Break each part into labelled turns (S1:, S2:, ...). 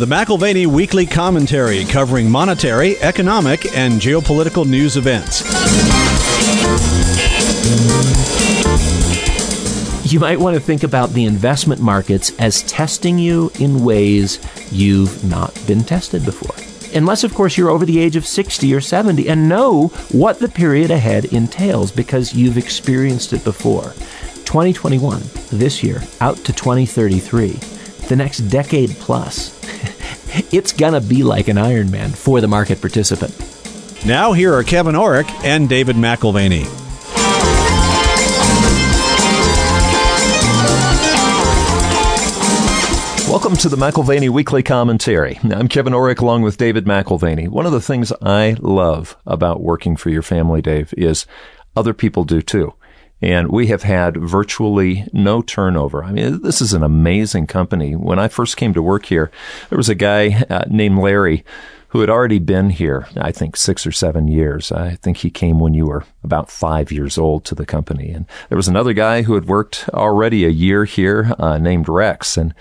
S1: The McAlvany Weekly Commentary covering monetary, economic, and geopolitical news events.
S2: You might want to think about the investment markets as testing you in ways you've not been tested before. Unless, of course, you're over the age of 60 or 70 and know what the period ahead entails because you've experienced it before. 2021, this year, out to 2033, the next decade plus. It's going to be like an Ironman for the market participant.
S1: Now, here are Kevin Orrick and David McAlvany.
S3: Welcome to the McAlvany Weekly Commentary. I'm Kevin Orrick along with David McAlvany. One of the things I love about working for your family, Dave, is other people do too. And we have had virtually no turnover. I mean, this is an amazing company. When I first came to work here, there was a guy uh, named Larry who had already been here, I think six or seven years. I think he came when you were about five years old to the company. And there was another guy who had worked already a year here, uh, named Rex. And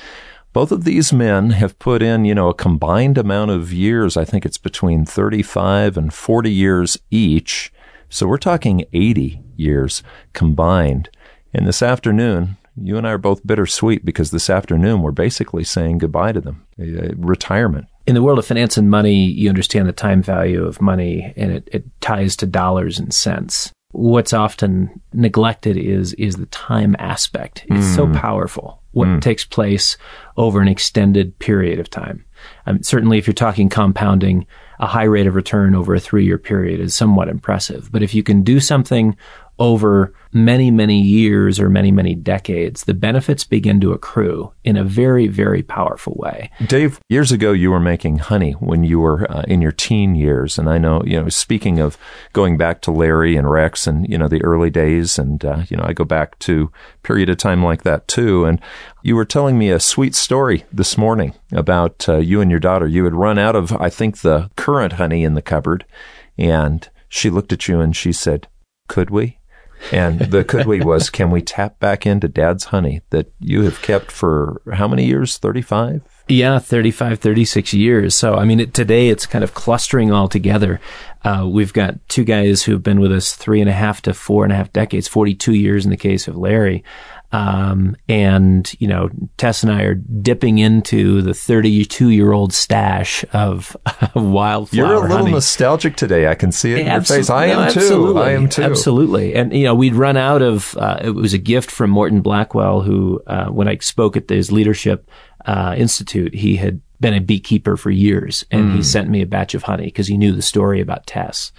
S3: both of these men have put in, you know, a combined amount of years. I think it's between 35 and 40 years each. So we're talking 80 years combined. And this afternoon, you and I are both bittersweet because this afternoon we're basically saying goodbye to them. retirement.
S2: In the world of finance and money, you understand the time value of money and it, it ties to dollars and cents. What's often neglected is is the time aspect. It's mm. so powerful what mm. takes place over an extended period of time. Um, certainly, if you're talking compounding, a high rate of return over a three year period is somewhat impressive. But if you can do something over many, many years or many, many decades, the benefits begin to accrue in a very, very powerful way.
S3: Dave, years ago, you were making honey when you were uh, in your teen years. And I know, you know, speaking of going back to Larry and Rex and, you know, the early days, and, uh, you know, I go back to period of time like that too. And you were telling me a sweet story this morning about uh, you and your daughter. You had run out of, I think, the current honey in the cupboard. And she looked at you and she said, could we? And the could we was, can we tap back into dad's honey that you have kept for how many years? 35?
S2: Yeah, 35, 36 years. So, I mean, it, today it's kind of clustering all together. Uh, we've got two guys who've been with us three and a half to four and a half decades, 42 years in the case of Larry. Um, and, you know, Tess and I are dipping into the 32 year old stash of, wildflower.
S3: You're a little
S2: honey.
S3: nostalgic today. I can see it in your face. I no, am too. I am too.
S2: Absolutely. And, you know, we'd run out of, uh, it was a gift from Morton Blackwell, who, uh, when I spoke at his leadership, uh, institute, he had been a beekeeper for years and mm. he sent me a batch of honey because he knew the story about Tess.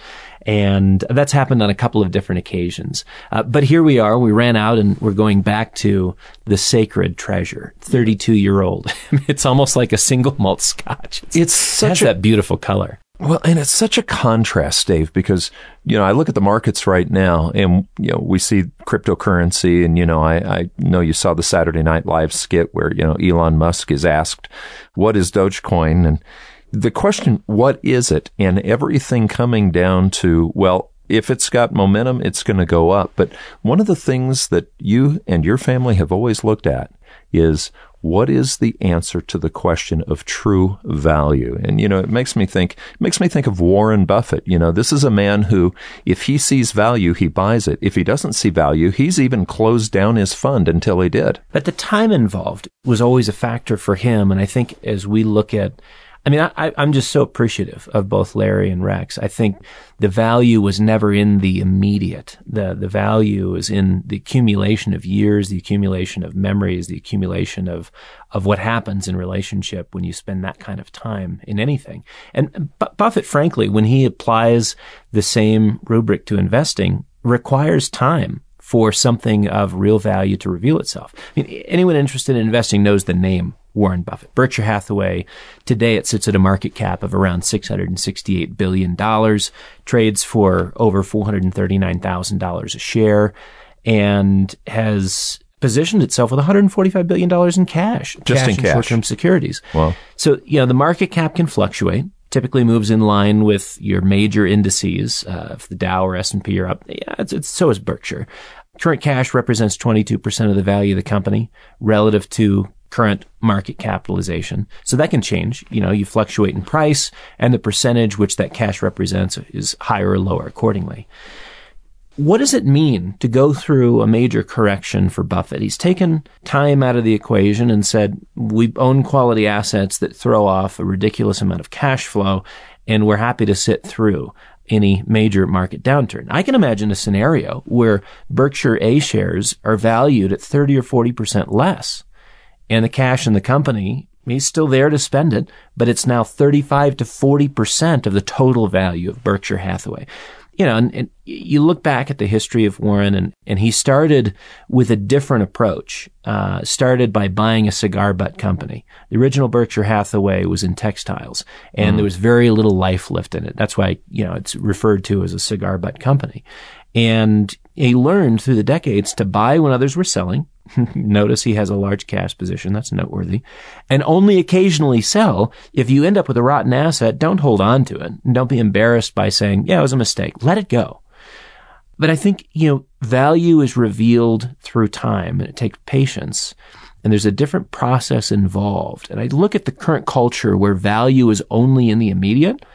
S2: And that's happened on a couple of different occasions. Uh, but here we are. We ran out and we're going back to the sacred treasure, 32 year old. it's almost like a single malt scotch.
S3: It's, it's such
S2: it a, that beautiful color.
S3: Well, and it's such a contrast, Dave, because, you know, I look at the markets right now and, you know, we see cryptocurrency and, you know, I, I know you saw the Saturday Night Live skit where, you know, Elon Musk is asked, what is Dogecoin? And, the question, what is it? And everything coming down to, well, if it's got momentum, it's going to go up. But one of the things that you and your family have always looked at is what is the answer to the question of true value? And, you know, it makes me think, makes me think of Warren Buffett. You know, this is a man who, if he sees value, he buys it. If he doesn't see value, he's even closed down his fund until he did.
S2: But the time involved was always a factor for him. And I think as we look at I mean, I, am just so appreciative of both Larry and Rex. I think the value was never in the immediate. The, the value is in the accumulation of years, the accumulation of memories, the accumulation of, of what happens in relationship when you spend that kind of time in anything. And Buffett, frankly, when he applies the same rubric to investing, requires time for something of real value to reveal itself. I mean, anyone interested in investing knows the name Warren Buffett. Berkshire Hathaway, today it sits at a market cap of around $668 billion, trades for over $439,000 a share, and has positioned itself with $145 billion in cash.
S3: Just
S2: cash
S3: in cash.
S2: Short-term securities.
S3: Wow.
S2: So, you know, the market cap can fluctuate. Typically moves in line with your major indices. Uh, if the Dow or S&P are up, yeah, it's, it's so is Berkshire. Current cash represents 22% of the value of the company relative to current market capitalization. So that can change. You know, you fluctuate in price and the percentage which that cash represents is higher or lower accordingly. What does it mean to go through a major correction for Buffett? He's taken time out of the equation and said, we own quality assets that throw off a ridiculous amount of cash flow and we're happy to sit through any major market downturn. I can imagine a scenario where Berkshire A shares are valued at 30 or 40% less and the cash in the company He's still there to spend it, but it's now 35 to 40% of the total value of Berkshire Hathaway you know, and, and, you look back at the history of Warren, and, and he started with a different approach. Uh, started by buying a cigar butt company. The original Berkshire Hathaway was in textiles, and mm. there was very little life lift in it. That's why you know it's referred to as a cigar butt company. And he learned through the decades to buy when others were selling. Notice he has a large cash position. That's noteworthy. And only occasionally sell. If you end up with a rotten asset, don't hold on to it. Don't be embarrassed by saying, yeah, it was a mistake. Let it go. But I think, you know, value is revealed through time and it takes patience. And there's a different process involved. And I look at the current culture where value is only in the immediate.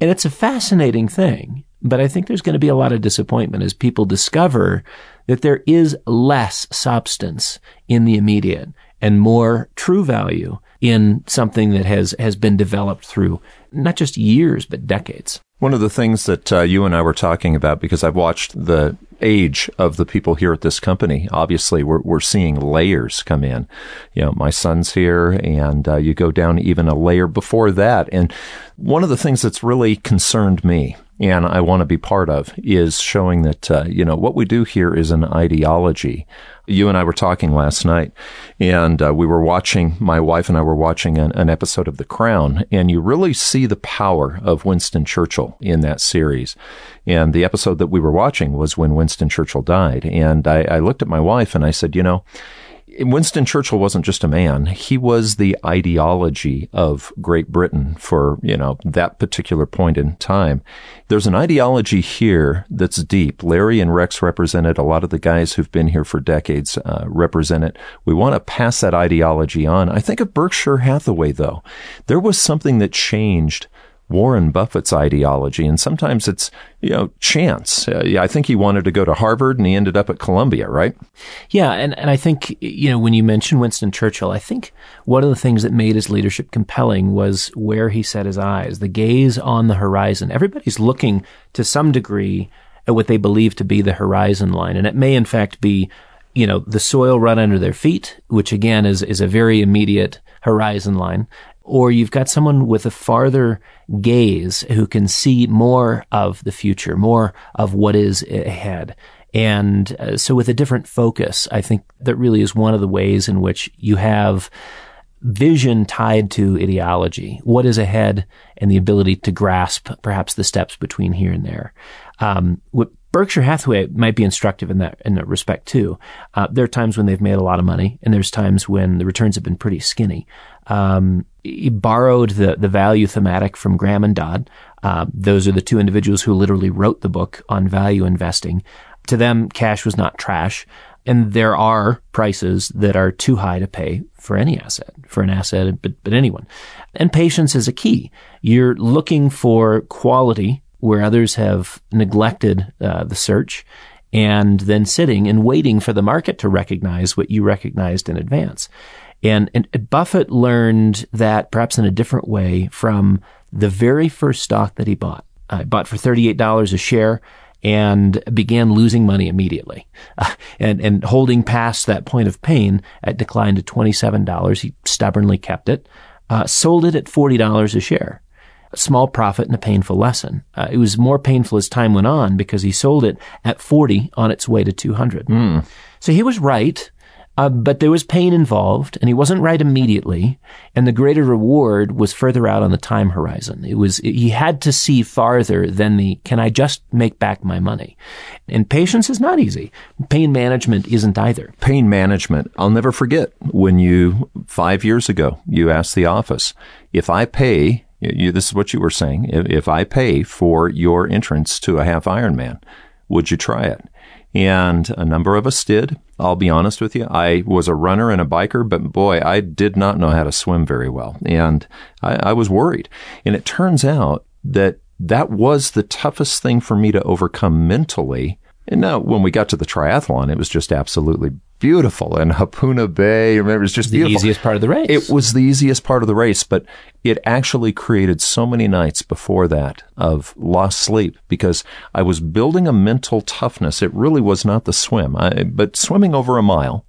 S2: And it's a fascinating thing. But I think there's going to be a lot of disappointment as people discover that there is less substance in the immediate and more true value in something that has, has been developed through not just years, but decades.
S3: One of the things that uh, you and I were talking about, because I've watched the age of the people here at this company, obviously we're, we're seeing layers come in. You know, my son's here and uh, you go down even a layer before that. And one of the things that's really concerned me and I want to be part of is showing that, uh, you know, what we do here is an ideology. You and I were talking last night and uh, we were watching, my wife and I were watching an, an, episode of The Crown and you really see the power of Winston Churchill in that series. And the episode that we were watching was when Winston Churchill died. And I, I looked at my wife and I said, you know, Winston Churchill wasn't just a man. He was the ideology of Great Britain for, you know, that particular point in time. There's an ideology here that's deep. Larry and Rex represented a lot of the guys who've been here for decades, uh, represent it. We want to pass that ideology on. I think of Berkshire Hathaway, though. There was something that changed Warren Buffett's ideology, and sometimes it's you know chance. Uh, yeah, I think he wanted to go to Harvard, and he ended up at Columbia, right?
S2: Yeah, and and I think you know when you mention Winston Churchill, I think one of the things that made his leadership compelling was where he set his eyes, the gaze on the horizon. Everybody's looking to some degree at what they believe to be the horizon line, and it may in fact be you know the soil run under their feet, which again is is a very immediate horizon line or you've got someone with a farther gaze who can see more of the future, more of what is ahead. And uh, so with a different focus, I think that really is one of the ways in which you have vision tied to ideology, what is ahead and the ability to grasp perhaps the steps between here and there. Um, what Berkshire Hathaway might be instructive in that in that respect too. Uh, there are times when they've made a lot of money, and there's times when the returns have been pretty skinny. Um, borrowed the the value thematic from Graham and Dodd. Uh, those are the two individuals who literally wrote the book on value investing. To them, cash was not trash. And there are prices that are too high to pay for any asset, for an asset, but, but anyone. And patience is a key. You're looking for quality where others have neglected uh, the search and then sitting and waiting for the market to recognize what you recognized in advance. And, and Buffett learned that perhaps in a different way from the very first stock that he bought. I bought for $38 a share and began losing money immediately. Uh, and, and holding past that point of pain, it declined to $27. He stubbornly kept it, uh, sold it at $40 a share a small profit and a painful lesson. Uh, it was more painful as time went on because he sold it at 40 on its way to 200. Mm. So he was right. Uh, but there was pain involved, and he wasn't right immediately. And the greater reward was further out on the time horizon. It was he had to see farther than the "can I just make back my money?" And patience is not easy. Pain management isn't either.
S3: Pain management. I'll never forget when you five years ago you asked the office if I pay you, this is what you were saying. If, if I pay for your entrance to a half Ironman, would you try it? And a number of us did. I'll be honest with you. I was a runner and a biker, but boy, I did not know how to swim very well. And I, I was worried. And it turns out that that was the toughest thing for me to overcome mentally. And now when we got to the triathlon, it was just absolutely beautiful. And Hapuna Bay, remember, it was just
S2: the
S3: beautiful.
S2: easiest part of the race.
S3: It was the easiest part of the race, but it actually created so many nights before that of lost sleep because I was building a mental toughness. It really was not the swim, I, but swimming over a mile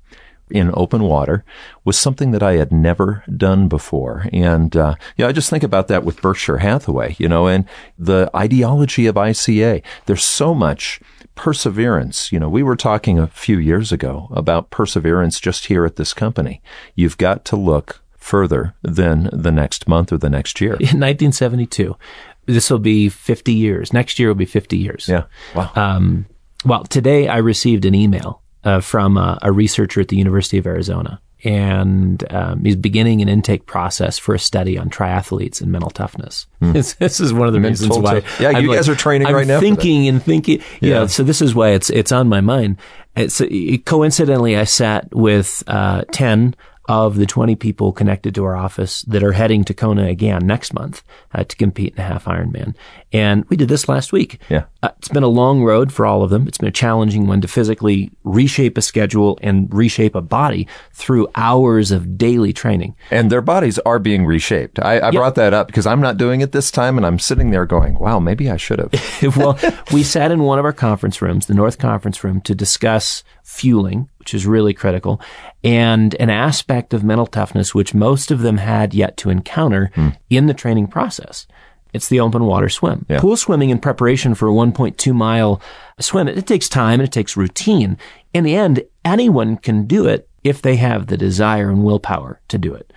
S3: in open water was something that I had never done before. And, uh, yeah, I just think about that with Berkshire Hathaway, you know, and the ideology of ICA. There's so much perseverance. You know, we were talking a few years ago about perseverance just here at this company. You've got to look further than the next month or the next year.
S2: In 1972, this will be 50 years. Next year will be 50 years.
S3: Yeah. Wow.
S2: Um, well, today I received an email uh, from a, a, researcher at the University of Arizona, and um, he's beginning an intake process for a study on triathletes and mental toughness. Hmm. This, this, is one of the mental reasons why.
S3: yeah, I'm you like, guys are training
S2: I'm
S3: right now.
S2: Thinking and thinking. Yeah. yeah. So this is why it's it's on my mind. It's it, coincidentally I sat with uh, ten of the 20 people connected to our office that are heading to Kona again next month uh, to compete in a half Ironman. And we did this last week.
S3: Yeah.
S2: Uh, it's been a long road for all of them. It's been a challenging one to physically reshape a schedule and reshape a body through hours of daily training.
S3: And their bodies are being reshaped. I, I yep. brought that up because I'm not doing it this time and I'm sitting there going, wow, maybe I should
S2: have. well, we sat in one of our conference rooms, the North Conference Room, to discuss fueling, which is really critical, and an aspect of mental toughness which most of them had yet to encounter hmm. in the training process. It's the open water swim.
S3: Yeah.
S2: Pool swimming in preparation for a 1.2 mile swim, it, it takes time and it takes routine. In the end, anyone can do it if they have the desire and willpower to do it.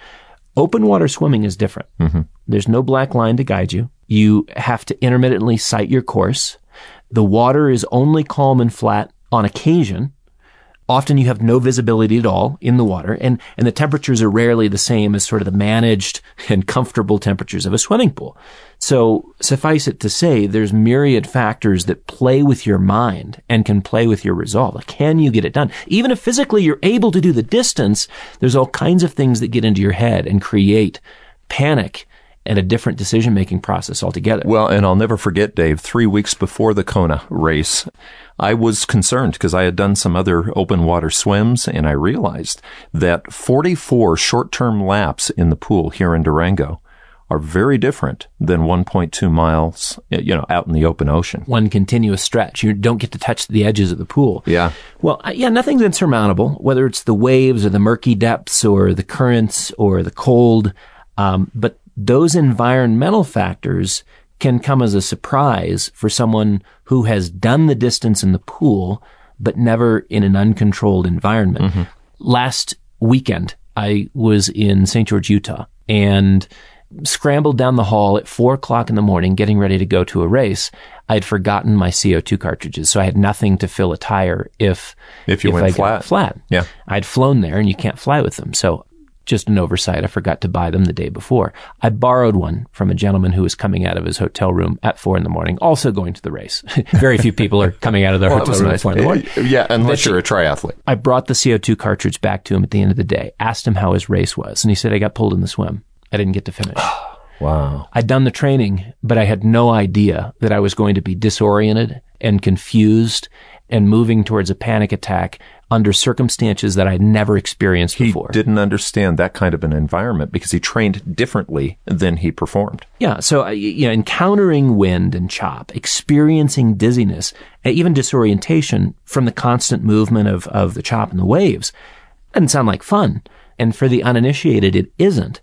S2: Open water swimming is different.
S3: Mm-hmm.
S2: There's no black line to guide you. You have to intermittently sight your course. The water is only calm and flat on occasion. Often you have no visibility at all in the water and, and the temperatures are rarely the same as sort of the managed and comfortable temperatures of a swimming pool. So suffice it to say, there's myriad factors that play with your mind and can play with your resolve. Can you get it done? Even if physically you're able to do the distance, there's all kinds of things that get into your head and create panic and a different decision making process altogether.
S3: Well, and I'll never forget, Dave, three weeks before the Kona race, I was concerned because I had done some other open water swims and I realized that 44 short term laps in the pool here in Durango are very different than 1.2 miles, you know, out in the open ocean.
S2: One continuous stretch. You don't get to touch the edges of the pool.
S3: Yeah.
S2: Well, yeah, nothing's insurmountable, whether it's the waves or the murky depths or the currents or the cold. Um, but those environmental factors can come as a surprise for someone who has done the distance in the pool, but never in an uncontrolled environment. Mm-hmm. Last weekend, I was in St. George, Utah, and scrambled down the hall at four o'clock in the morning, getting ready to go to a race. I had forgotten my CO2 cartridges, so I had nothing to fill a tire if
S3: if you
S2: if
S3: went flat.
S2: Flat.
S3: Yeah,
S2: I'd flown there, and you can't fly with them. So just an oversight. I forgot to buy them the day before. I borrowed one from a gentleman who was coming out of his hotel room at four in the morning, also going to the race. Very few people are coming out of their well, hotel room nice. at four in the morning.
S3: Yeah, unless you're a triathlete.
S2: I brought the CO2 cartridge back to him at the end of the day, asked him how his race was, and he said, I got pulled in the swim. I didn't get to finish.
S3: wow.
S2: I'd done the training, but I had no idea that I was going to be disoriented and confused and moving towards a panic attack under circumstances that I'd never experienced
S3: he
S2: before.
S3: He didn't understand that kind of an environment because he trained differently than he performed.
S2: Yeah. So, uh, you know, encountering wind and chop, experiencing dizziness, even disorientation from the constant movement of, of the chop and the waves doesn't sound like fun. And for the uninitiated, it isn't.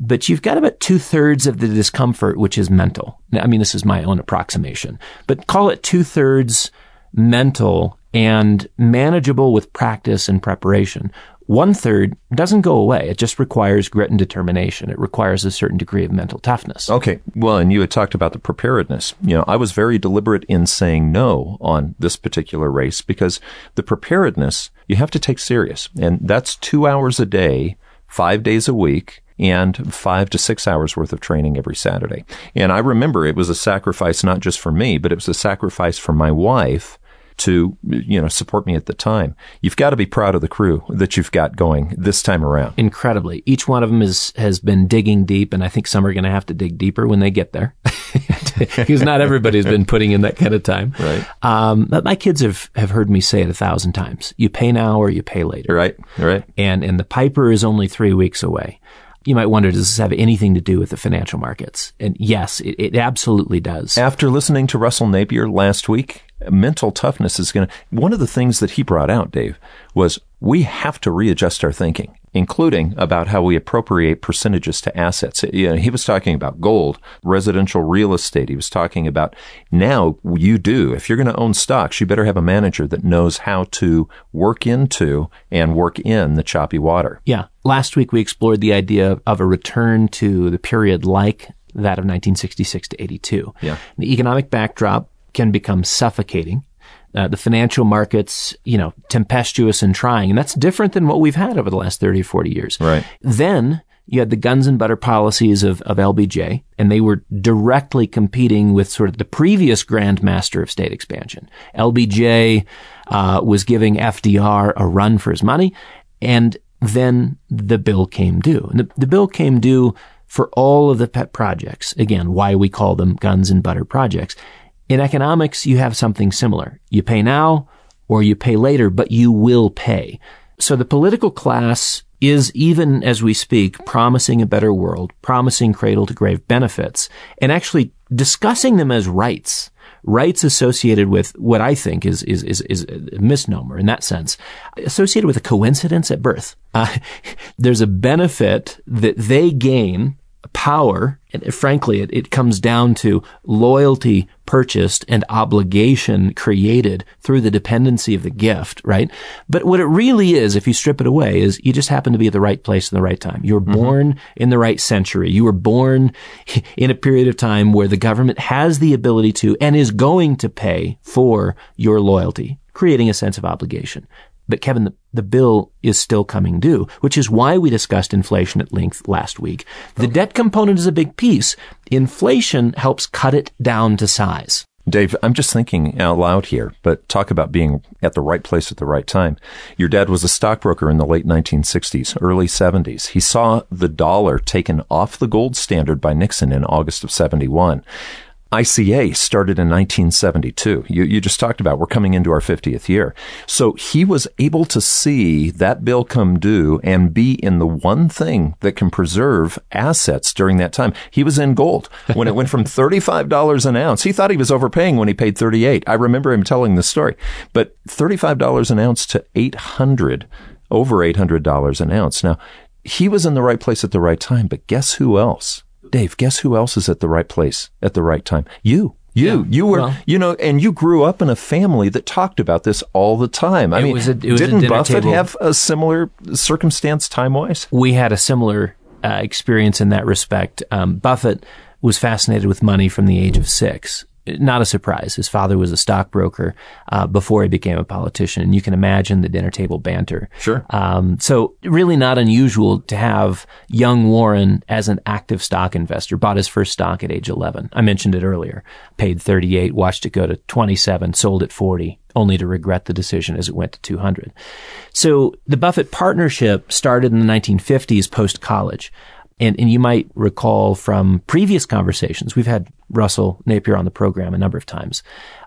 S2: But you've got about two thirds of the discomfort, which is mental. I mean, this is my own approximation, but call it two thirds mental and manageable with practice and preparation. One third doesn't go away. It just requires grit and determination. It requires a certain degree of mental toughness.
S3: Okay. Well, and you had talked about the preparedness. You know, I was very deliberate in saying no on this particular race because the preparedness you have to take serious. And that's two hours a day, five days a week and five to six hours worth of training every Saturday. And I remember it was a sacrifice not just for me, but it was a sacrifice for my wife to, you know, support me at the time. You've got to be proud of the crew that you've got going this time around.
S2: Incredibly. Each one of them is, has been digging deep, and I think some are going to have to dig deeper when they get there. Because not everybody's been putting in that kind of time.
S3: Right.
S2: Um, but my kids have, have heard me say it a thousand times. You pay now or you pay later.
S3: Right. Right.
S2: And, and the Piper is only three weeks away. You might wonder, does this have anything to do with the financial markets? And yes, it, it absolutely does.
S3: After listening to Russell Napier last week, mental toughness is going to, one of the things that he brought out, Dave, was we have to readjust our thinking, including about how we appropriate percentages to assets. You know, he was talking about gold, residential real estate. He was talking about now you do. If you're going to own stocks, you better have a manager that knows how to work into and work in the choppy water.
S2: Yeah. Last week we explored the idea of a return to the period like that of 1966 to 82.
S3: Yeah.
S2: The economic backdrop can become suffocating. Uh, the financial markets, you know, tempestuous and trying. And that's different than what we've had over the last 30 or 40 years.
S3: Right.
S2: Then you had the guns and butter policies of, of LBJ, and they were directly competing with sort of the previous grand master of state expansion. LBJ uh, was giving FDR a run for his money, and then the bill came due. And the, the bill came due for all of the pet projects. Again, why we call them guns and butter projects. In economics, you have something similar. You pay now or you pay later, but you will pay. So the political class is even as we speak promising a better world, promising cradle to grave benefits, and actually discussing them as rights. Rights associated with what I think is is is, is a misnomer in that sense, associated with a coincidence at birth. Uh, there's a benefit that they gain power, and frankly, it, it comes down to loyalty purchased and obligation created through the dependency of the gift, right? But what it really is, if you strip it away, is you just happen to be at the right place in the right time. You were mm-hmm. born in the right century. You were born in a period of time where the government has the ability to and is going to pay for your loyalty, creating a sense of obligation. But Kevin, the, the bill is still coming due, which is why we discussed inflation at length last week. The debt component is a big piece. Inflation helps cut it down to size.
S3: Dave, I'm just thinking out loud here, but talk about being at the right place at the right time. Your dad was a stockbroker in the late 1960s, early 70s. He saw the dollar taken off the gold standard by Nixon in August of 71. ICA started in 1972. You, you just talked about we're coming into our 50th year. So he was able to see that bill come due and be in the one thing that can preserve assets during that time. He was in gold when it went from $35 an ounce. He thought he was overpaying when he paid 38. I remember him telling this story, but $35 an ounce to 800, over $800 an ounce. Now, he was in the right place at the right time, but guess who else? Dave, guess who else is at the right place at the right time? You. You,
S2: Yeah.
S3: you were,
S2: Well-
S3: you know, and you grew up in a family that talked about this all the time. I
S2: It
S3: mean,
S2: a- it was a
S3: didn't Buffett
S2: table.
S3: have a similar circumstance time wise?
S2: we had a similar uh, experience in that respect. Um, Buffett was fascinated with money from the age of six. Not a surprise. His father was a stockbroker uh, before he became a politician, and you can imagine the dinner table banter.
S3: Sure.
S2: Um, so really not unusual to have young Warren as an active stock investor. Bought his first stock at age 11. I mentioned it earlier. Paid 38, watched it go to 27, sold at 40, only to regret the decision as it went to 200. So the Buffett partnership started in the 1950s post college. And, and you might recall from previous conversations, we've had Russell Napier on the program a number of times,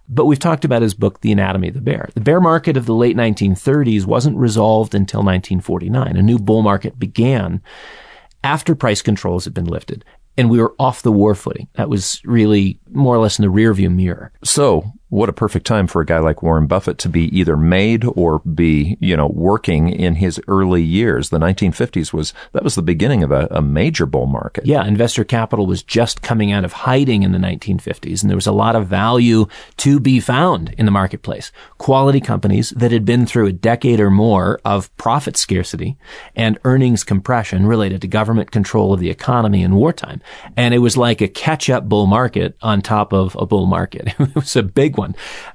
S2: but we've talked about his book, The Anatomy of the Bear. The bear market of the late 1930s wasn't resolved until 1949. A new bull market began after price controls had been lifted. And we were off the war footing. That was really more or less in the rearview mirror.
S3: So, what a perfect time for a guy like Warren Buffett to be either made or be, you know, working in his early years. The 1950s was, that was the beginning of a, a major bull market.
S2: Yeah, investor capital was just coming out of hiding in the 1950s, and there was a lot of value to be found in the marketplace. Quality companies that had been through a decade or more of profit scarcity and earnings compression related to government control of the economy in wartime. And it was like a catch-up bull market on top of a bull market. it was a big one.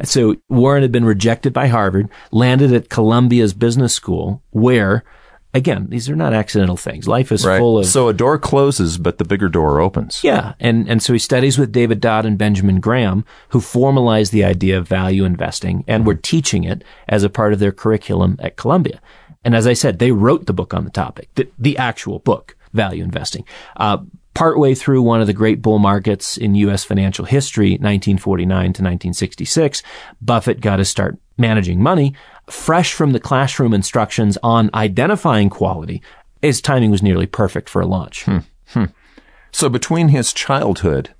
S2: So Warren had been rejected by Harvard, landed at Columbia's business school, where again, these are not accidental things. Life is
S3: Right.
S2: full of
S3: so a door closes, but the bigger door opens.
S2: yeah, and and so he studies with David Dodd and Benjamin Graham, who formalized the idea of value investing and were teaching it as a part of their curriculum at Columbia. And as I said, they wrote the book on the topic, the, the actual book, Value Investing. Uh, partway through one of the great bull markets in U.S. financial history, 1949 to 1966, Buffett got to start managing money, fresh from the classroom instructions on identifying quality. His timing was nearly perfect for a launch. Hmm. Hmm.
S3: So between his childhood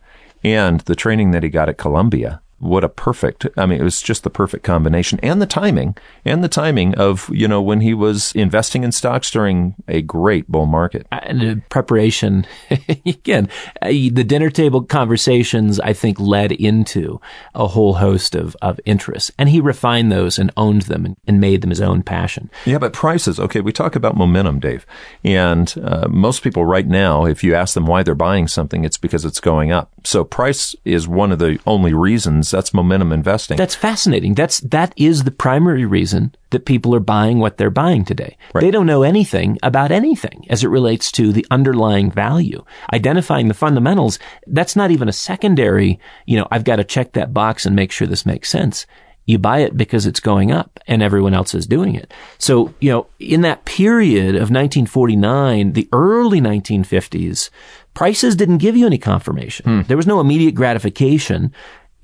S3: and the training that he got at Columbia, what a perfect, I mean, it was just the perfect combination and the timing and the timing of, you know, when he was investing in stocks during a great bull market.
S2: and the preparation again uh, the dinner table conversations i think led into a whole host of, of interests and he refined those and owned them and, and made them his own passion
S3: Yeah, but prices. Okay, we talk about momentum, Dave. And uh, most people right now, if you ask them why they're buying something, it's because it's going up. So price is one of the only reasons. That's momentum investing.
S2: that's fascinating. That's that is the primary reason that people are buying what they're buying today. They don't know anything about anything as it relates to the underlying value. Identifying the fundamentals that's not even a secondary you know i've got to check that box and make sure this makes sense. You buy it because it's going up and everyone else is doing it. So, you know, in that period of 1949, the early 1950s, prices didn't give you any confirmation. Hmm. There was no immediate gratification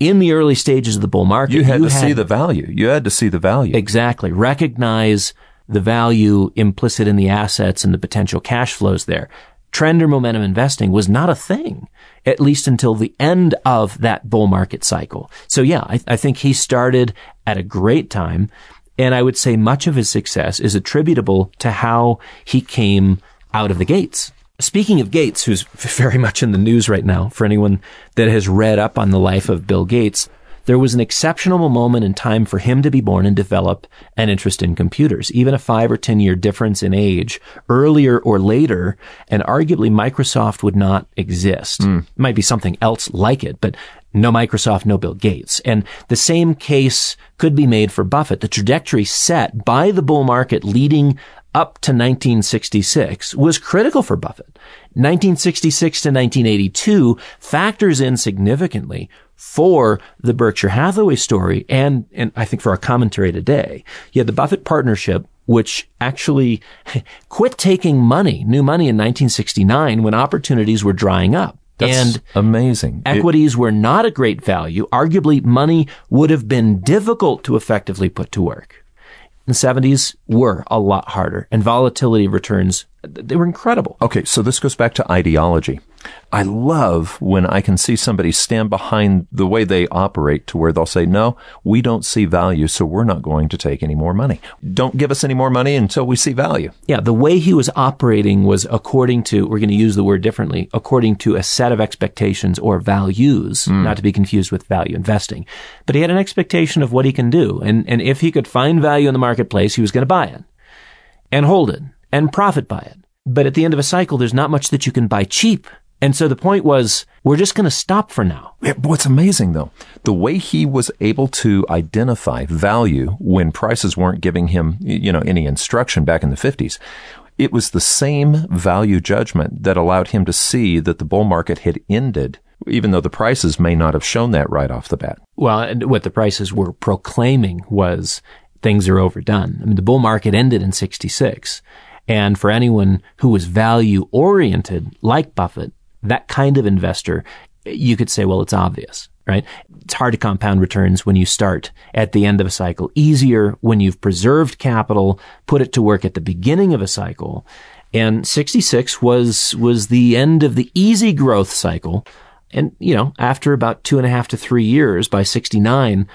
S2: in the early stages of the bull market.
S3: you had to see the value. You had to see the value.
S2: Exactly. Recognize the value implicit in the assets and the potential cash flows there. Trend or momentum investing was not a thing, at least until the end of that bull market cycle. So yeah, I, I think he started at a great time. And I would say much of his success is attributable to how he came out of the gates. Speaking of Gates, who's very much in the news right now, for anyone that has read up on the life of Bill Gates, there was an exceptional moment in time for him to be born and develop an interest in computers. Even a five or 10 year difference in age, earlier or later, and arguably Microsoft would not exist. Hmm. It might be something else like it, but no Microsoft, no Bill Gates. And the same case could be made for Buffett. The trajectory set by the bull market leading up to 1966 was critical for Buffett. 1966 to 1982 factors in significantly for the Berkshire Hathaway story and, and I think for our commentary today. You had the Buffett partnership, which actually quit taking money, new money in 1969 when opportunities were drying up.
S3: That's
S2: and
S3: amazing. It-
S2: equities were not a great value. Arguably, money would have been difficult to effectively put to work. The 70s were a lot harder and volatility returns, they were incredible.
S3: Okay, so this goes back to ideology. I love when I can see somebody stand behind the way they operate to where they'll say, no, we don't see value, so we're not going to take any more money. Don't give us any more money until we see value.
S2: Yeah, the way he was operating was according to, we're going to use the word differently, according to a set of expectations or values, hmm. not to be confused with value investing. But he had an expectation of what he can do. And, and if he could find value in the marketplace, he was going to buy it and hold it and profit by it. But at the end of a cycle, there's not much that you can buy cheap. And so the point was, we're just going to stop for now.
S3: What's amazing though, the way he was able to identify value when prices weren't giving him, you know, any instruction back in the 50s. It was the same value judgment that allowed him to see that the bull market had ended, even though the prices may not have shown that right off the bat.
S2: Well, and what the prices were proclaiming was things are overdone. I mean, the bull market ended in 66. And for anyone who was value oriented, like Buffett, that kind of investor, you could say, well, it's obvious, right? It's hard to compound returns when you start at the end of a cycle. Easier when you've preserved capital, put it to work at the beginning of a cycle. And 66 was, was the end of the easy growth cycle. And, you know, after about two and a half to three years, by 69,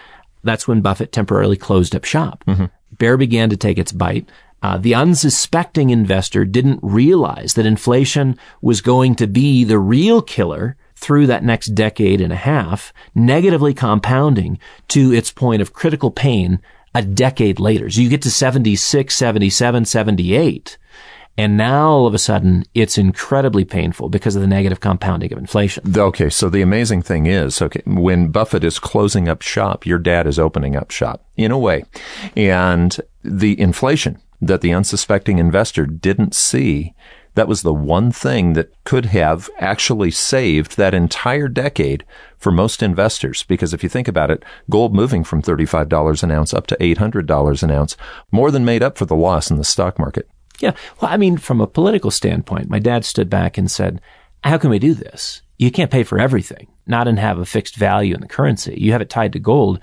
S2: that's when Buffett temporarily closed up shop. Mm-hmm. Bear began to take its bite. Uh, the unsuspecting investor didn't realize that inflation was going to be the real killer through that next decade and a half, negatively compounding to its point of critical pain a decade later. So you get to 76, 77, 78. And now all of a sudden it's incredibly painful because of the negative compounding of inflation.
S3: Okay, so the amazing thing is, okay, when Buffett is closing up shop, your dad is opening up shop in a way. And the inflation that the unsuspecting investor didn't see. That was the one thing that could have actually saved that entire decade for most investors. Because if you think about it, gold moving from $35 an ounce up to $800 an ounce more than made up for the loss in the stock market.
S2: Yeah. Well, I mean, from a political standpoint, my dad stood back and said, how can we do this? You can't pay for everything, not and have a fixed value in the currency. You have it tied to gold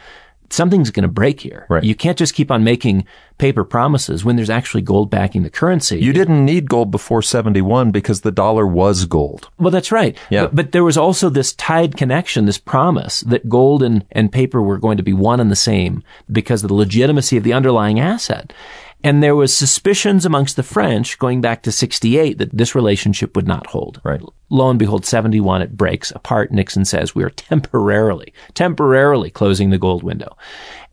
S2: something's going to break here.
S3: Right.
S2: You can't just keep on making paper promises when there's actually gold backing the currency.
S3: You didn't need gold before 71 because the dollar was gold.
S2: Well, that's right.
S3: Yeah.
S2: But, but there was also this tied connection, this promise that gold and, and paper were going to be one and the same because of the legitimacy of the underlying asset. And there was suspicions amongst the French going back to 68 that this relationship would not hold.
S3: Right.
S2: Lo and behold, 71, it breaks apart. Nixon says we are temporarily, temporarily closing the gold window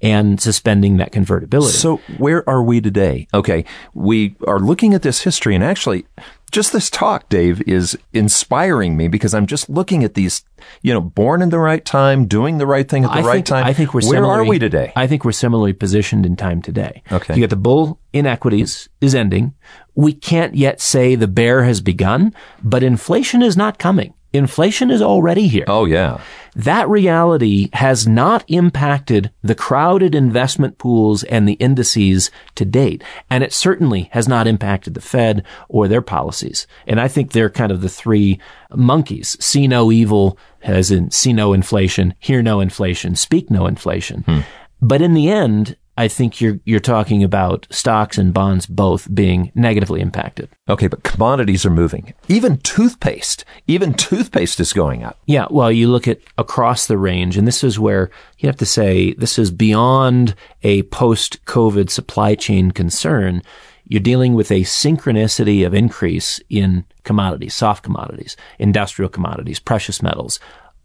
S2: and suspending that convertibility.
S3: So where are we today? Okay. We are looking at this history and actually just this talk, Dave, is inspiring me because I'm just looking at these, you know, born in the right time, doing the right thing at the
S2: I
S3: right
S2: think,
S3: time.
S2: I think we're
S3: Where are we today?
S2: I think we're similarly positioned in time today.
S3: Okay.
S2: You got the bull inequities is ending. We can't yet say the bear has begun, but inflation is not coming. Inflation is already here.
S3: oh, yeah.
S2: That reality has not impacted the crowded investment pools and the indices to date. And it certainly has not impacted the Fed or their policies. And I think they're kind of the three monkeys. See no evil, as in see no inflation, hear no inflation, speak no inflation. Hmm. But in the end, I think you're, you're talking about stocks and bonds both being negatively impacted.
S3: Okay, but commodities are moving. Even toothpaste, even toothpaste is going up.
S2: Yeah, well, you look at across the range, and this is where you have to say this is beyond a post COVID supply chain concern. You're dealing with a synchronicity of increase in commodities, soft commodities, industrial commodities, precious metals,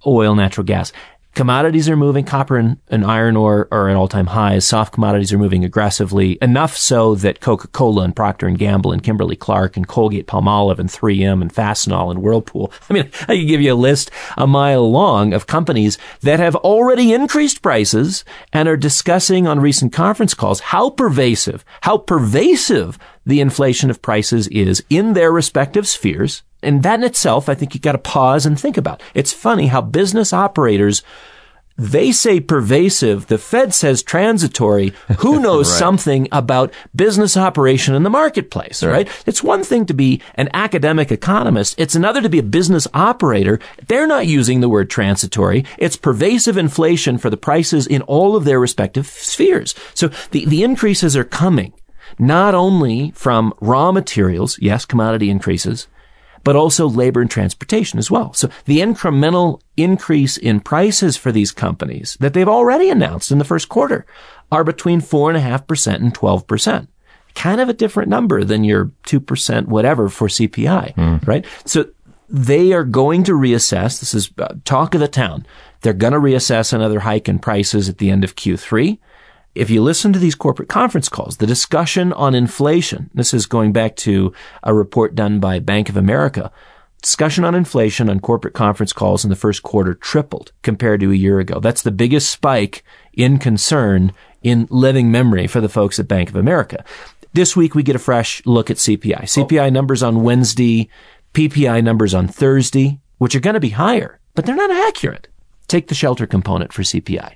S2: oil, natural gas. Commodities are moving. Copper and, and iron ore are at all-time highs. Soft commodities are moving aggressively, enough so that Coca-Cola and Procter and Gamble and Kimberly Clark and Colgate Palmolive and 3M and Fastenal and Whirlpool. I mean, I could give you a list a mile long of companies that have already increased prices and are discussing on recent conference calls how pervasive, how pervasive the inflation of prices is in their respective spheres. And that in itself, I think you got to pause and think about. It's funny how business operators they say pervasive. The Fed says transitory. Who knows
S3: Right.
S2: something about business operation in the marketplace, right. It's one thing to be an academic economist. It's another to be a business operator. They're not using the word transitory. It's pervasive inflation for the prices in all of their respective spheres. So the, the increases are coming not only from raw materials, yes, commodity increases, but also labor and transportation as well. So the incremental increase in prices for these companies that they've already announced in the first quarter are between 4.5% and 12%. Kind of a different number than your 2% whatever for CPI, right? So they are going to reassess. This is uh, talk of the town. They're going to reassess another hike in prices at the end of Q3 if you listen to these corporate conference calls, the discussion on inflation, this is going back to a report done by Bank of America, discussion on inflation on corporate conference calls in the first quarter tripled compared to a year ago. That's the biggest spike in concern in living memory for the folks at Bank of America. This week we get a fresh look at CPI. CPI numbers on Wednesday, PPI numbers on Thursday, which are going to be higher, but they're not accurate. Take the shelter component for CPI.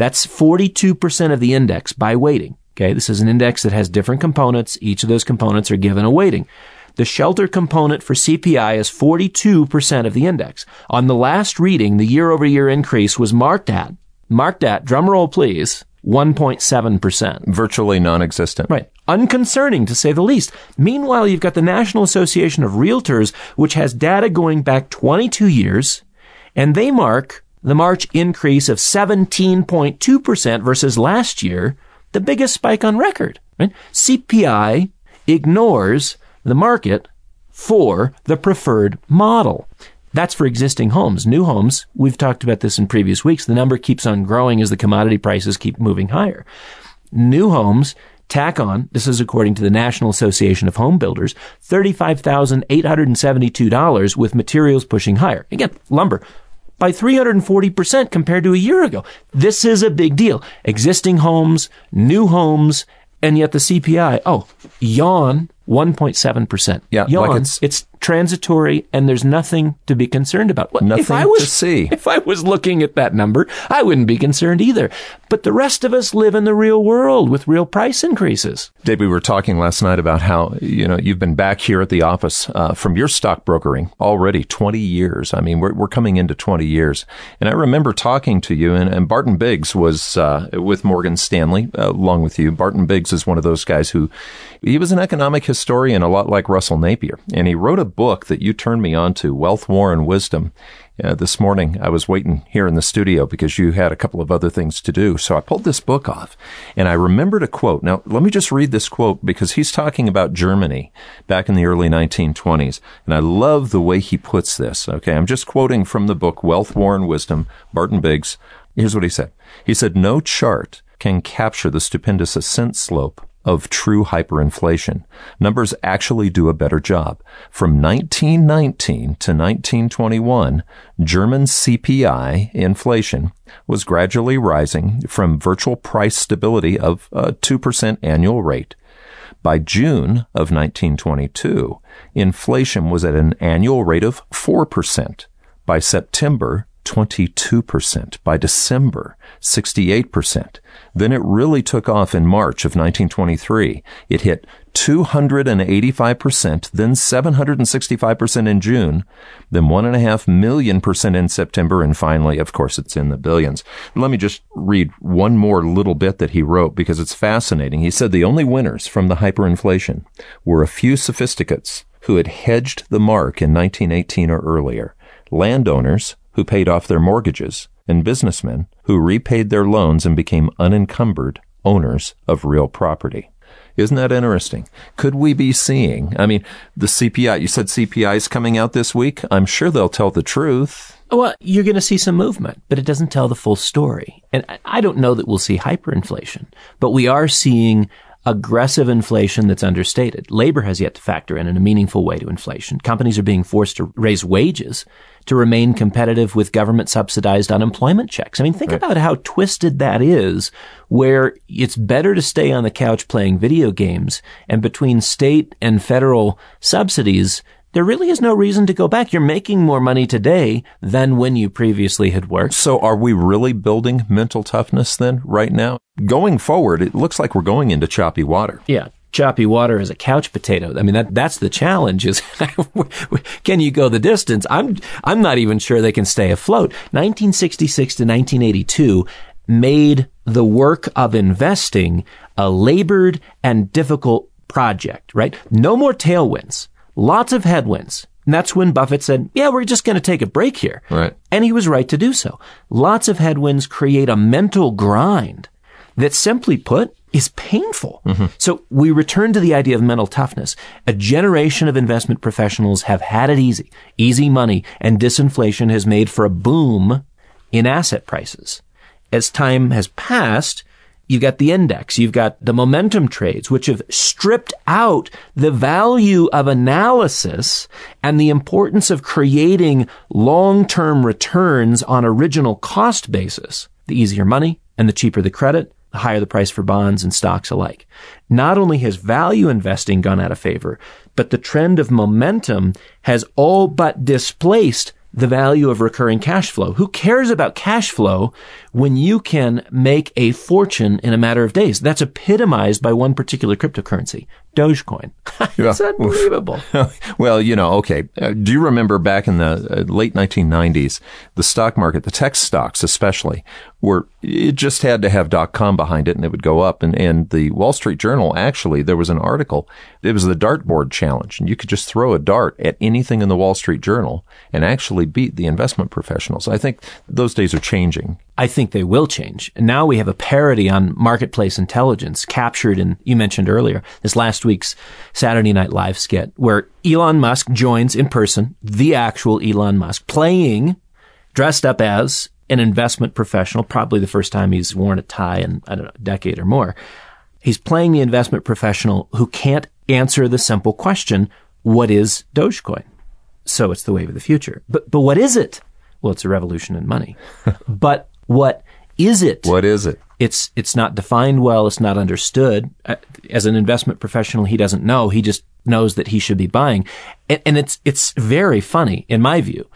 S2: That's 42% of the index by weighting. Okay. This is an index that has different components. Each of those components are given a weighting. The shelter component for CPI is 42% of the index. On the last reading, the year over year increase was marked at, marked at, drum roll please, 1.7%.
S3: Virtually non-existent.
S2: Right. Unconcerning to say the least. Meanwhile, you've got the National Association of Realtors, which has data going back 22 years, and they mark the March increase of 17.2% versus last year, the biggest spike on record. Right? CPI ignores the market for the preferred model. That's for existing homes. New homes, we've talked about this in previous weeks. The number keeps on growing as the commodity prices keep moving higher. New homes tack on, this is according to the National Association of Home Builders, $35,872 with materials pushing higher. Again, lumber by 340% compared to a year ago. This is a big deal. Existing homes, new homes, And yet the CPI, oh, yawn, 1.7%.
S3: Yeah, like
S2: yawn.
S3: it's-
S2: it's transitory and there's nothing to be concerned about. If
S3: Nothing
S2: I was,
S3: to see.
S2: If I was looking at that number, I wouldn't be concerned either. But the rest of us live in the real world with real price increases.
S3: Dave, we were talking last night about how you know you've been back here at the office uh, from your stock brokering already 20 years. I mean, we're we're coming into 20 years, and I remember talking to you, and, and Barton Biggs was uh, with Morgan Stanley uh, along with you. Barton Biggs is one of those guys who he was an economic historian, a lot like Russell Napier, and he wrote a book that you turned me on to, Wealth, War, and Wisdom. Uh, this morning, I was waiting here in the studio because you had a couple of other things to do. So I pulled this book off and I remembered a quote. Now, let me just read this quote because he's talking about Germany back in the early 1920s. And I love the way he puts this. Okay. I'm just quoting from the book, Wealth, War, and Wisdom, Barton Biggs. Here's what he said. He said, no chart can capture the stupendous ascent slope of true hyperinflation. Numbers actually do a better job. From 1919 to 1921, German CPI inflation was gradually rising from virtual price stability of a 2% annual rate. By June of 1922, inflation was at an annual rate of 4%. By September, 22%. By December, 68%. Then it really took off in March of 1923. It hit 285%, then 765% in June, then 1.5 million percent in September, and finally, of course, it's in the billions. Let me just read one more little bit that he wrote because it's fascinating. He said the only winners from the hyperinflation were a few sophisticates who had hedged the mark in 1918 or earlier, landowners who paid off their mortgages, and businessmen who repaid their loans and became unencumbered owners of real property. Isn't that interesting? Could we be seeing, I mean, the CPI, you said CPI is coming out this week. I'm sure they'll tell the truth.
S2: Well, you're going to see some movement, but it doesn't tell the full story. And I- don't know that we'll see hyperinflation, but we are seeing aggressive inflation that's understated. Labor has yet to factor in in a meaningful way to inflation. Companies are being forced to raise wages to remain competitive with government subsidized unemployment checks. I mean, think about how twisted that is, where it's better to stay on the couch playing video games and between state and federal subsidies, there really is no reason to go back. You're making more money today than when you previously had worked.
S3: So are we really building mental toughness then right now? Going forward, it looks like we're going into choppy water.
S2: Yeah. Choppy water as a couch potato. I mean, that, that's the challenge is, can you go the distance? I'm, I'm not even sure they can stay afloat. 1966 to 1982 made the work of investing a labored and difficult project, right? No more tailwinds, lots of headwinds. And that's when Buffett said, yeah, we're just going to take a break here.
S3: Right.
S2: And he was right to do so. Lots of headwinds create a mental grind that simply put is painful. Mm-hmm. So we return to the idea of mental toughness. A generation of investment professionals have had it easy. Easy money and disinflation has made for a boom in asset prices. As time has passed, You've got the index. You've got the momentum trades, which have stripped out the value of analysis and the importance of creating long-term returns on original cost basis. The easier money and the cheaper the credit, the higher the price for bonds and stocks alike. Not only has value investing gone out of favor, but the trend of momentum has all but displaced the value of recurring cash flow. Who cares about cash flow when you can make a fortune in a matter of days? That's epitomized by one particular cryptocurrency, Dogecoin. it's unbelievable.
S3: well, you know, okay. Uh, do you remember back in the uh, late 1990s, the stock market, the tech stocks especially, were it just had to have dot com behind it and it would go up. And and the Wall Street Journal actually there was an article. It was the dartboard challenge, and you could just throw a dart at anything in the Wall Street Journal and actually beat the investment professionals. I think those days are changing.
S2: I think they will change. And now we have a parody on marketplace intelligence captured in, you mentioned earlier, this last week's Saturday Night Live skit where Elon Musk joins in person, the actual Elon Musk, playing dressed up as an investment professional, probably the first time he's worn a tie in, I don't know, a decade or more. He's playing the investment professional who can't answer the simple question, what is Dogecoin? So it's the wave of the future. But, but what is it? Well, it's a revolution in money. but what is it?
S3: What is it?
S2: It's it's not defined well. It's not understood. Uh, As an investment professional, he doesn't know. He just knows that he should be buying, and, and it's it's very funny in my view,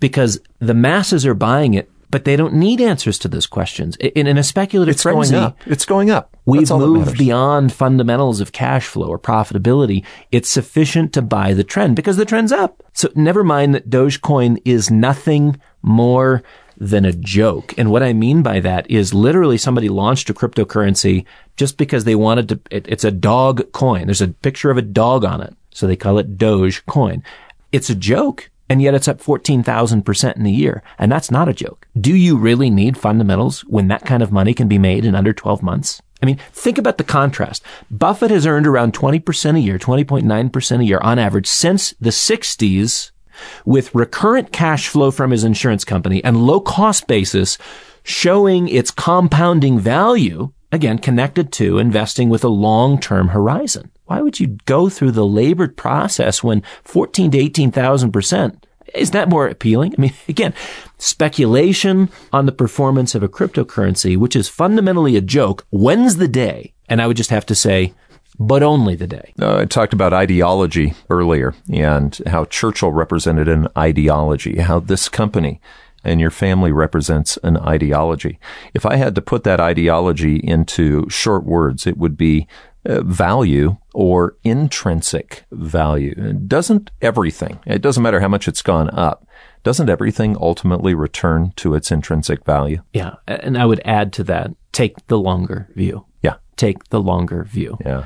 S2: because the masses are buying it, but they don't need answers to those questions. In, in a speculative
S3: It's going
S2: frenzy,
S3: up. It's going up.
S2: We've
S3: That's that
S2: moved beyond fundamentals of cash flow or profitability. It's sufficient to buy the trend because the trend's up. So never mind that Dogecoin is nothing more than a joke. And what I mean by that is literally somebody launched a cryptocurrency just because they wanted to, it, it's a dog coin. There's a picture of a dog on it. So they call it Dogecoin. It's a joke. And yet it's up 14,000% in a year. And that's not a joke. Do you really need fundamentals when that kind of money can be made in under 12 months? I mean, think about the contrast. Buffett has earned around 20% a year, 20.9% a year on average since the 60s with recurrent cash flow from his insurance company and low cost basis showing its compounding value, again, connected to investing with a long-term horizon. Why would you go through the labored process when 14 to 18,000% is that more appealing? I mean, again, speculation on the performance of a cryptocurrency, which is fundamentally a joke, when's the day? And I would just have to say, but only the day.
S3: Uh, I talked about ideology earlier and how Churchill represented an ideology, how this company and your family represents an ideology. If I had to put that ideology into short words, it would be uh, value or intrinsic value. Doesn't everything, it doesn't matter how much it's gone up, doesn't everything ultimately return to its intrinsic value?
S2: Yeah. And I would add to that, take the longer view.
S3: Yeah.
S2: Take the longer view.
S3: Yeah.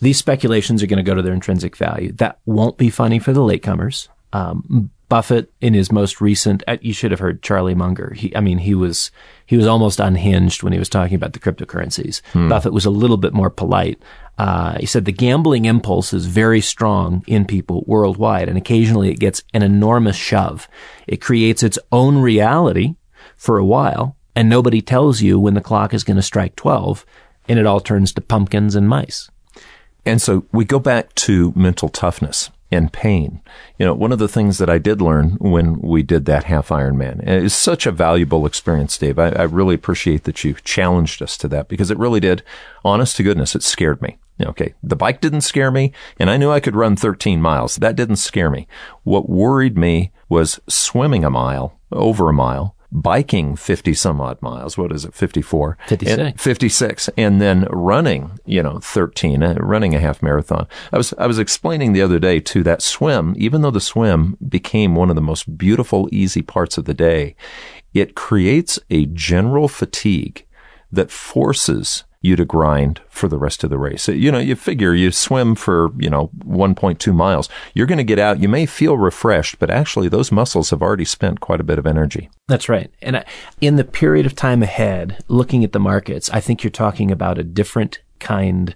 S2: These speculations are going to go to their intrinsic value. That won't be funny for the latecomers. Um, Buffett, in his most recent, uh, you should have heard Charlie Munger. He, I mean, he was he was almost unhinged when he was talking about the cryptocurrencies. Buffett was a little bit more polite. Uh, he said the gambling impulse is very strong in people worldwide, and occasionally it gets an enormous shove. It creates its own reality for a while, and nobody tells you when the clock is going to strike twelve, and it all turns to pumpkins and mice.
S3: And so we go back to mental toughness and pain. You know, one of the things that I did learn when we did that half Ironman it's such a valuable experience, Dave. I, I really appreciate that you challenged us to that because it really did, honest to goodness, it scared me. Okay. The bike didn't scare me and I knew I could run 13 miles. That didn't scare me. What worried me was swimming a mile, over a mile, biking 50 some odd miles. What is it? 54.
S2: 56.
S3: And- 56 and then running, you know, 13, uh, running a half marathon. I was, I was explaining the other day too that swim, even though the swim became one of the most beautiful, easy parts of the day, it creates a general fatigue that forces you to grind for the rest of the race. You know, you figure you swim for, you know, 1.2 miles. You're going to get out. You may feel refreshed, but actually those muscles have already spent quite a bit of energy.
S2: That's right. And in the period of time ahead, looking at the markets, I think you're talking about a different kind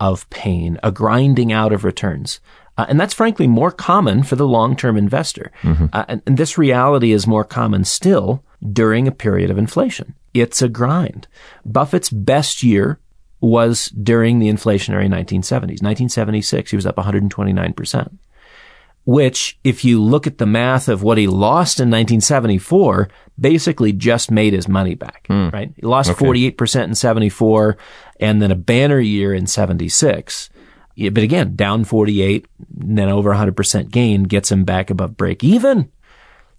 S2: of pain, a grinding out of returns. Uh, and that's frankly more common for the long-term investor. Uh, and, and this reality is more common still during a period of inflation. It's a grind. Buffett's best year was during the inflationary 1970s. 1976, he was up 129% which, if you look at the math of what he lost in 1974, basically just made his money back, right? He lost 48% in 74 and then a banner year in 76. Yeah, but again, down 48, and then over 100% gain gets him back above break even.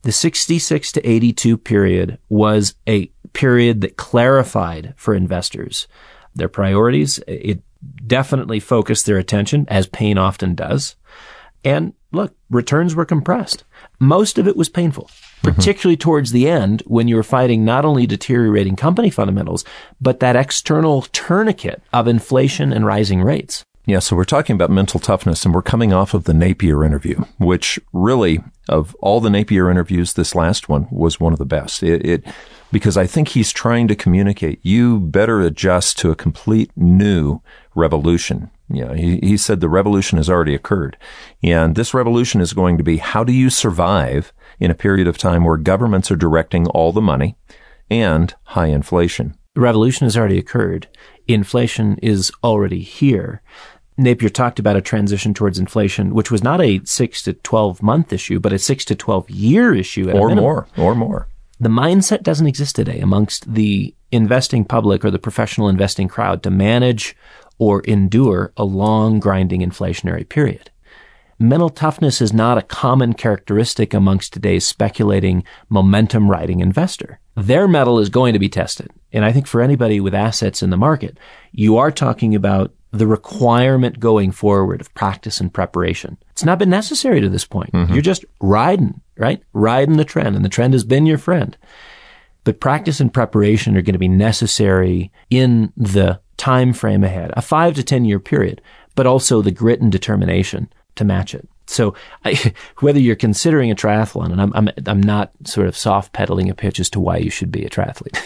S2: The 66 to 82 period was a period that clarified for investors their priorities. It definitely focused their attention, as pain often does. And look, returns were compressed. Most of it was painful, mm-hmm. particularly towards the end when you were fighting not only deteriorating company fundamentals, but that external tourniquet of inflation and rising rates.
S3: Yeah, so we're talking about mental toughness and we're coming off of the Napier interview, which really, of all the Napier interviews, this last one was one of the best. It, it because I think he's trying to communicate, you better adjust to a complete new revolution. You know, he, he said the revolution has already occurred. And this revolution is going to be how do you survive in a period of time where governments are directing all the money and high inflation?
S2: The revolution has already occurred. Inflation is already here. Napier talked about a transition towards inflation, which was not a six to 12 month issue, but a six to 12 year issue. at
S3: Or more, or more.
S2: The mindset doesn't exist today amongst the investing public or the professional investing crowd to manage or endure a long grinding inflationary period. Mental toughness is not a common characteristic amongst today's speculating, momentum riding investor. Their metal is going to be tested. And I think for anybody with assets in the market, you are talking about the requirement going forward of practice and preparation. It's not been necessary to this point. Mm-hmm. You're just riding, right? Riding the trend and the trend has been your friend. But practice and preparation are going to be necessary in the time frame ahead, a five to 10 year period, but also the grit and determination to match it. So I, whether you're considering a triathlon, and I'm, I'm, I'm not sort of soft pedaling a pitch as to why you should be a triathlete.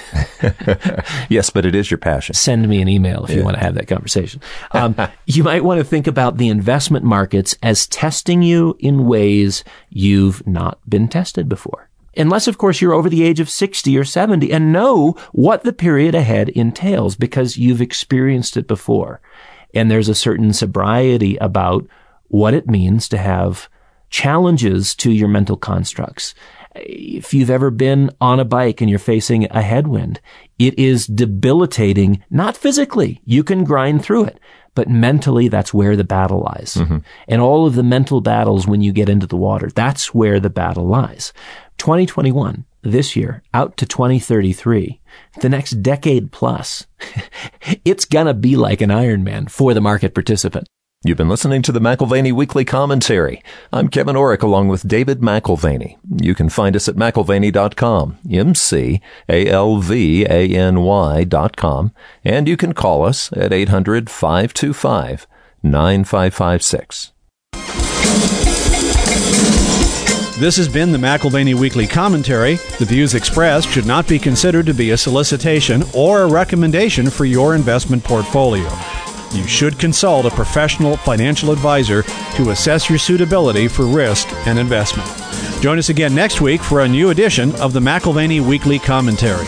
S3: yes, but it is your passion.
S2: Send me an email if yeah. you want to have that conversation. Um, you might want to think about the investment markets as testing you in ways you've not been tested before. Unless, of course, you're over the age of 60 or 70 and know what the period ahead entails because you've experienced it before. And there's a certain sobriety about what it means to have challenges to your mental constructs. If you've ever been on a bike and you're facing a headwind, it is debilitating, not physically. You can grind through it, but mentally, that's where the battle lies. Mm-hmm. And all of the mental battles when you get into the water, that's where the battle lies. 2021, this year, out to 2033, the next decade plus, it's gonna be like an Ironman for the market participant.
S3: You've been listening to the McAlvany Weekly Commentary. I'm Kevin Orrick along with David McAlvany. You can find us at McAlvany.com, M-C-A-L-V-A-N-Y dot com, and you can call us at 800-525-9556.
S1: This has been the McAlvany Weekly Commentary. The views expressed should not be considered to be a solicitation or a recommendation for your investment portfolio you should consult a professional financial advisor to assess your suitability for risk and investment. Join us again next week for a new edition of the McAlvany Weekly Commentary.